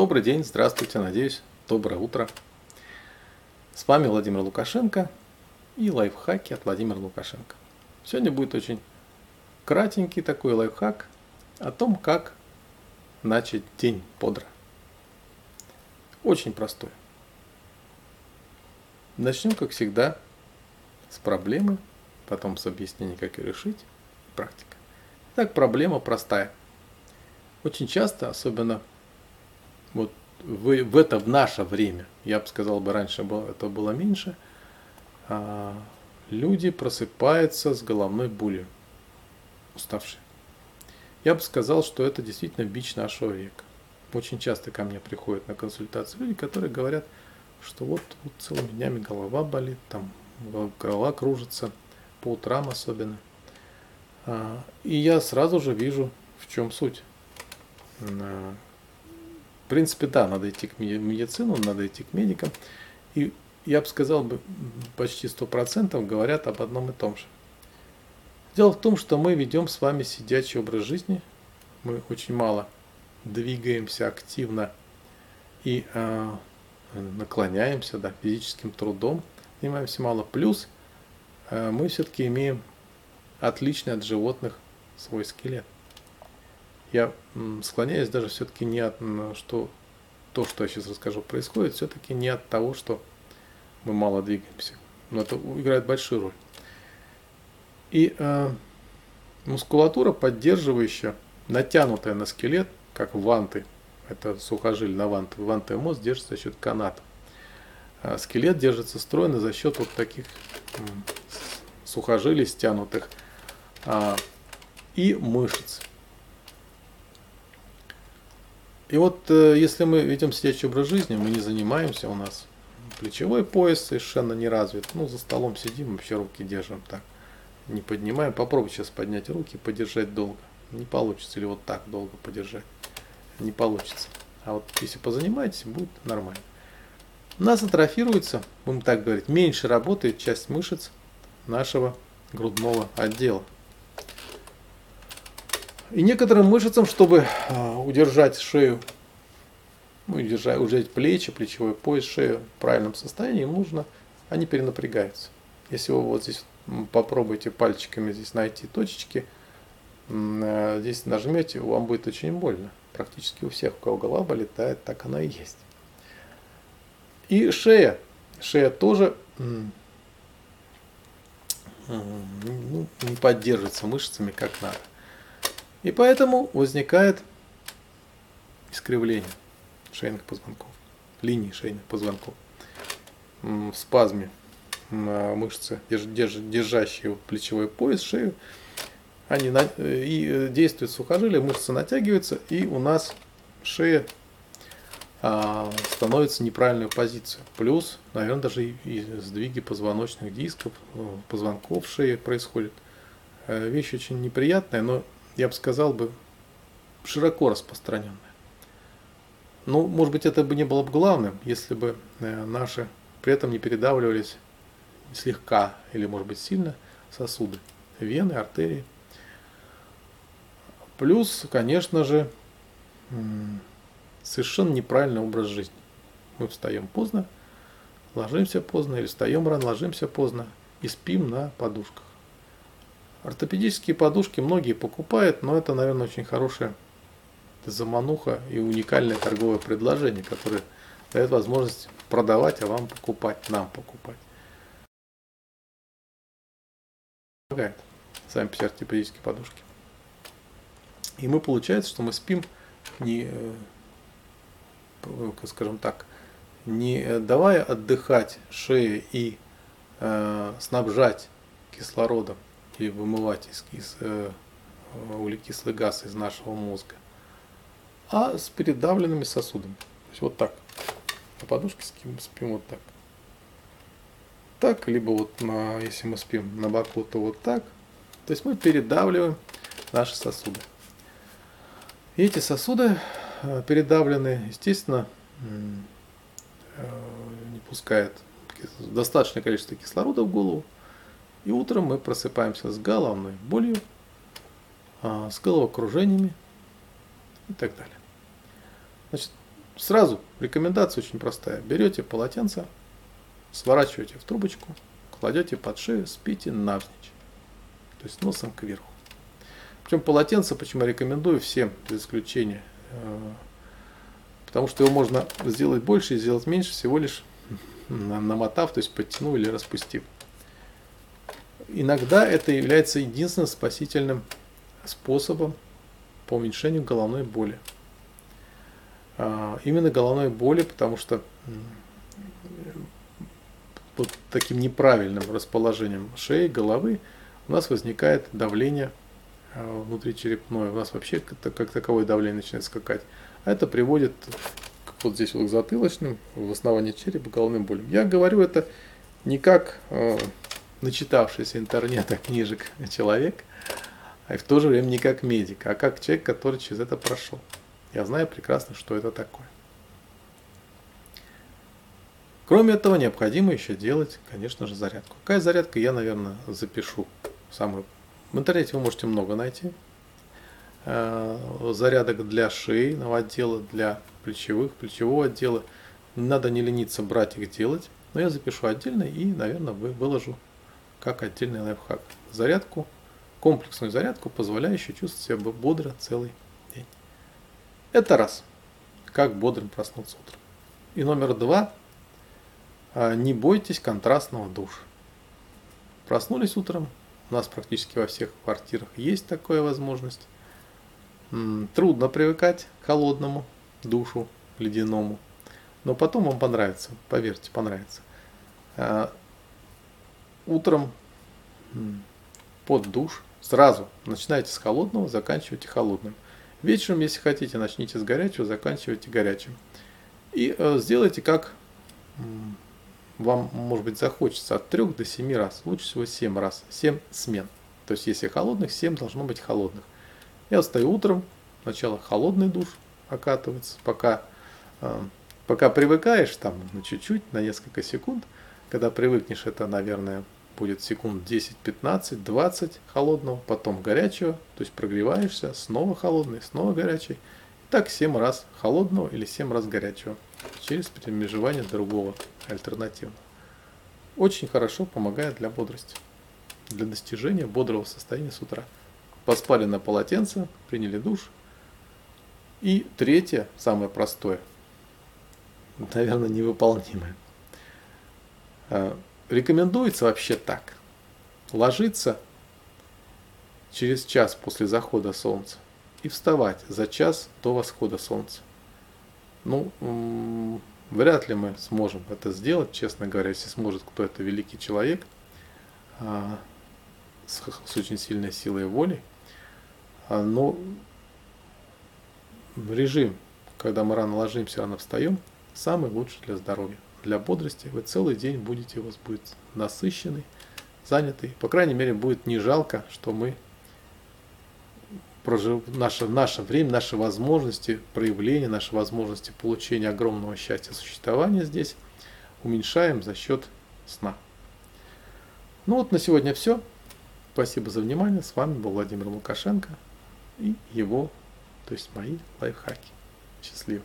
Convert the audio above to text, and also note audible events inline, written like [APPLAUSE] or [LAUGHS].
Добрый день, здравствуйте, надеюсь, доброе утро. С вами Владимир Лукашенко и лайфхаки от Владимира Лукашенко. Сегодня будет очень кратенький такой лайфхак о том, как начать день бодро. Очень простой. Начнем, как всегда, с проблемы, потом с объяснения, как ее решить, практика. Так, проблема простая. Очень часто, особенно вот в, в это в наше время, я бы сказал бы раньше было, это было меньше, а, люди просыпаются с головной болью, уставшие. Я бы сказал, что это действительно бич нашего века. Очень часто ко мне приходят на консультации люди, которые говорят, что вот, вот целыми днями голова болит, там голова кружится, по утрам особенно. А, и я сразу же вижу, в чем суть. Принципе, да, надо идти к медицину, надо идти к медикам. И я бы сказал, почти сто процентов говорят об одном и том же. Дело в том, что мы ведем с вами сидячий образ жизни. Мы очень мало двигаемся активно и э, наклоняемся да, физическим трудом, занимаемся мало. Плюс э, мы все-таки имеем отличный от животных свой скелет. Я склоняюсь даже все-таки не от что то, что я сейчас расскажу, происходит, все-таки не от того, что мы мало двигаемся. Но это играет большую роль. И э, мускулатура, поддерживающая, натянутая на скелет, как ванты, это сухожиль на ванты, ванты мозг держится за счет каната. А скелет держится стройно за счет вот таких сухожилий стянутых а, и мышц. И вот э, если мы ведем сидячий образ жизни, мы не занимаемся, у нас плечевой пояс совершенно не развит. Ну, за столом сидим, вообще руки держим так. Не поднимаем. Попробуй сейчас поднять руки, подержать долго. Не получится. Или вот так долго подержать. Не получится. А вот если позанимаетесь, будет нормально. У нас атрофируется, будем так говорить, меньше работает часть мышц нашего грудного отдела. И некоторым мышцам, чтобы а, удержать шею, ну, удержать, удержать плечи, плечевой пояс, шею в правильном состоянии, им нужно, они перенапрягаются. Если вы вот здесь попробуйте пальчиками здесь найти точечки, а, здесь нажмете, вам будет очень больно. Практически у всех, у кого голова летает, так она и есть. И шея. Шея тоже ну, не поддерживается мышцами как надо. И поэтому возникает искривление шейных позвонков, линии шейных позвонков. В спазме мышцы, держащие плечевой пояс, шею, они на, и э, действуют сухожилия, мышцы натягиваются, и у нас шея а, становится неправильную позицию. Плюс, наверное, даже и, и сдвиги позвоночных дисков, э, позвонков шеи происходят. Э, вещь очень неприятная, но я бы сказал бы, широко распространенная. Ну, может быть, это бы не было бы главным, если бы э, наши при этом не передавливались слегка или, может быть, сильно сосуды, вены, артерии. Плюс, конечно же, совершенно неправильный образ жизни. Мы встаем поздно, ложимся поздно, или встаем рано, ложимся поздно и спим на подушках. Ортопедические подушки многие покупают, но это, наверное, очень хорошая замануха и уникальное торговое предложение, которое дает возможность продавать, а вам покупать, нам покупать. Помогает сами по ортопедические подушки. И мы получается, что мы спим не, э, скажем так, не давая отдыхать шее и э, снабжать кислородом или вымывать из, из э, углекислый газ из нашего мозга, а с передавленными сосудами. То есть вот так. На подушке спим, спим вот так. Так, либо вот на, если мы спим на боку, то вот так. То есть мы передавливаем наши сосуды. И эти сосуды э, передавленные, естественно, э, не пускают достаточное количество кислорода в голову. И утром мы просыпаемся с головной болью, а, с головокружениями и так далее. Значит, сразу рекомендация очень простая. Берете полотенце, сворачиваете в трубочку, кладете под шею, спите навзничь. То есть носом кверху. Причем полотенце, почему я рекомендую всем, без исключения. Э, потому что его можно сделать больше и сделать меньше, всего лишь [LAUGHS] намотав, то есть подтянув или распустив. Иногда это является единственным спасительным способом по уменьшению головной боли. А, именно головной боли, потому что вот таким неправильным расположением шеи, головы у нас возникает давление а, внутричерепное. У нас вообще как таковое давление начинает скакать. А это приводит вот здесь вот к затылочным, в основании черепа, головным болям. Я говорю это не как э, начитавшийся интернета книжек человек, а в то же время не как медик, а как человек, который через это прошел. Я знаю прекрасно, что это такое. Кроме этого, необходимо еще делать, конечно же, зарядку. Какая зарядка, я, наверное, запишу. Самую. В интернете вы можете много найти. Э, зарядок для шейного отдела, для плечевых, плечевого отдела. надо не лениться брать их делать. Но я запишу отдельно и, наверное, выложу как отдельный лайфхак. Зарядку, комплексную зарядку, позволяющую чувствовать себя бодро целый день. Это раз. Как бодрым проснуться утром. И номер два. А, не бойтесь контрастного душа. Проснулись утром. У нас практически во всех квартирах есть такая возможность. Трудно привыкать к холодному душу, ледяному. Но потом вам понравится, поверьте, понравится. Утром под душ сразу начинайте с холодного, заканчивайте холодным. Вечером, если хотите, начните с горячего, заканчивайте горячим. И э, сделайте как вам, может быть, захочется от 3 до 7 раз. Лучше всего 7 раз. 7 смен. То есть, если холодных, 7 должно быть холодных. Я встаю утром, сначала холодный душ окатывается, пока, э, пока привыкаешь, там, на чуть-чуть, на несколько секунд. Когда привыкнешь, это, наверное, будет секунд 10, 15, 20 холодного, потом горячего, то есть прогреваешься, снова холодный, снова горячий. Так 7 раз холодного или 7 раз горячего через перемежевание другого альтернативного. Очень хорошо помогает для бодрости, для достижения бодрого состояния с утра. Поспали на полотенце, приняли душ. И третье, самое простое, наверное, невыполнимое. Рекомендуется вообще так. Ложиться через час после захода солнца и вставать за час до восхода солнца. Ну, вряд ли мы сможем это сделать, честно говоря, если сможет кто это великий человек а, с, с очень сильной силой воли. А, но режим, когда мы рано ложимся, рано встаем, самый лучший для здоровья для бодрости, вы целый день будете, у вас будет насыщенный, занятый. По крайней мере, будет не жалко, что мы прожив... наше, наше время, наши возможности проявления, наши возможности получения огромного счастья существования здесь уменьшаем за счет сна. Ну вот на сегодня все. Спасибо за внимание. С вами был Владимир Лукашенко и его, то есть мои лайфхаки. Счастливо.